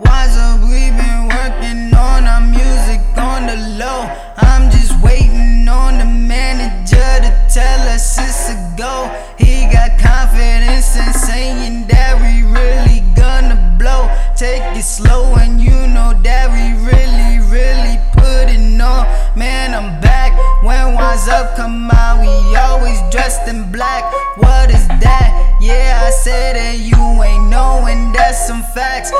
Wize Up, we been working on our music on the low. I'm just waiting on the manager to tell us it's a go. He got confidence in saying that we really gonna blow. Take it slow and you know that we really, really putting on. Man, I'm back. When Wize Up come out, we always dressed in black. What is that? Yeah, I said it, you ain't knowing that's some facts.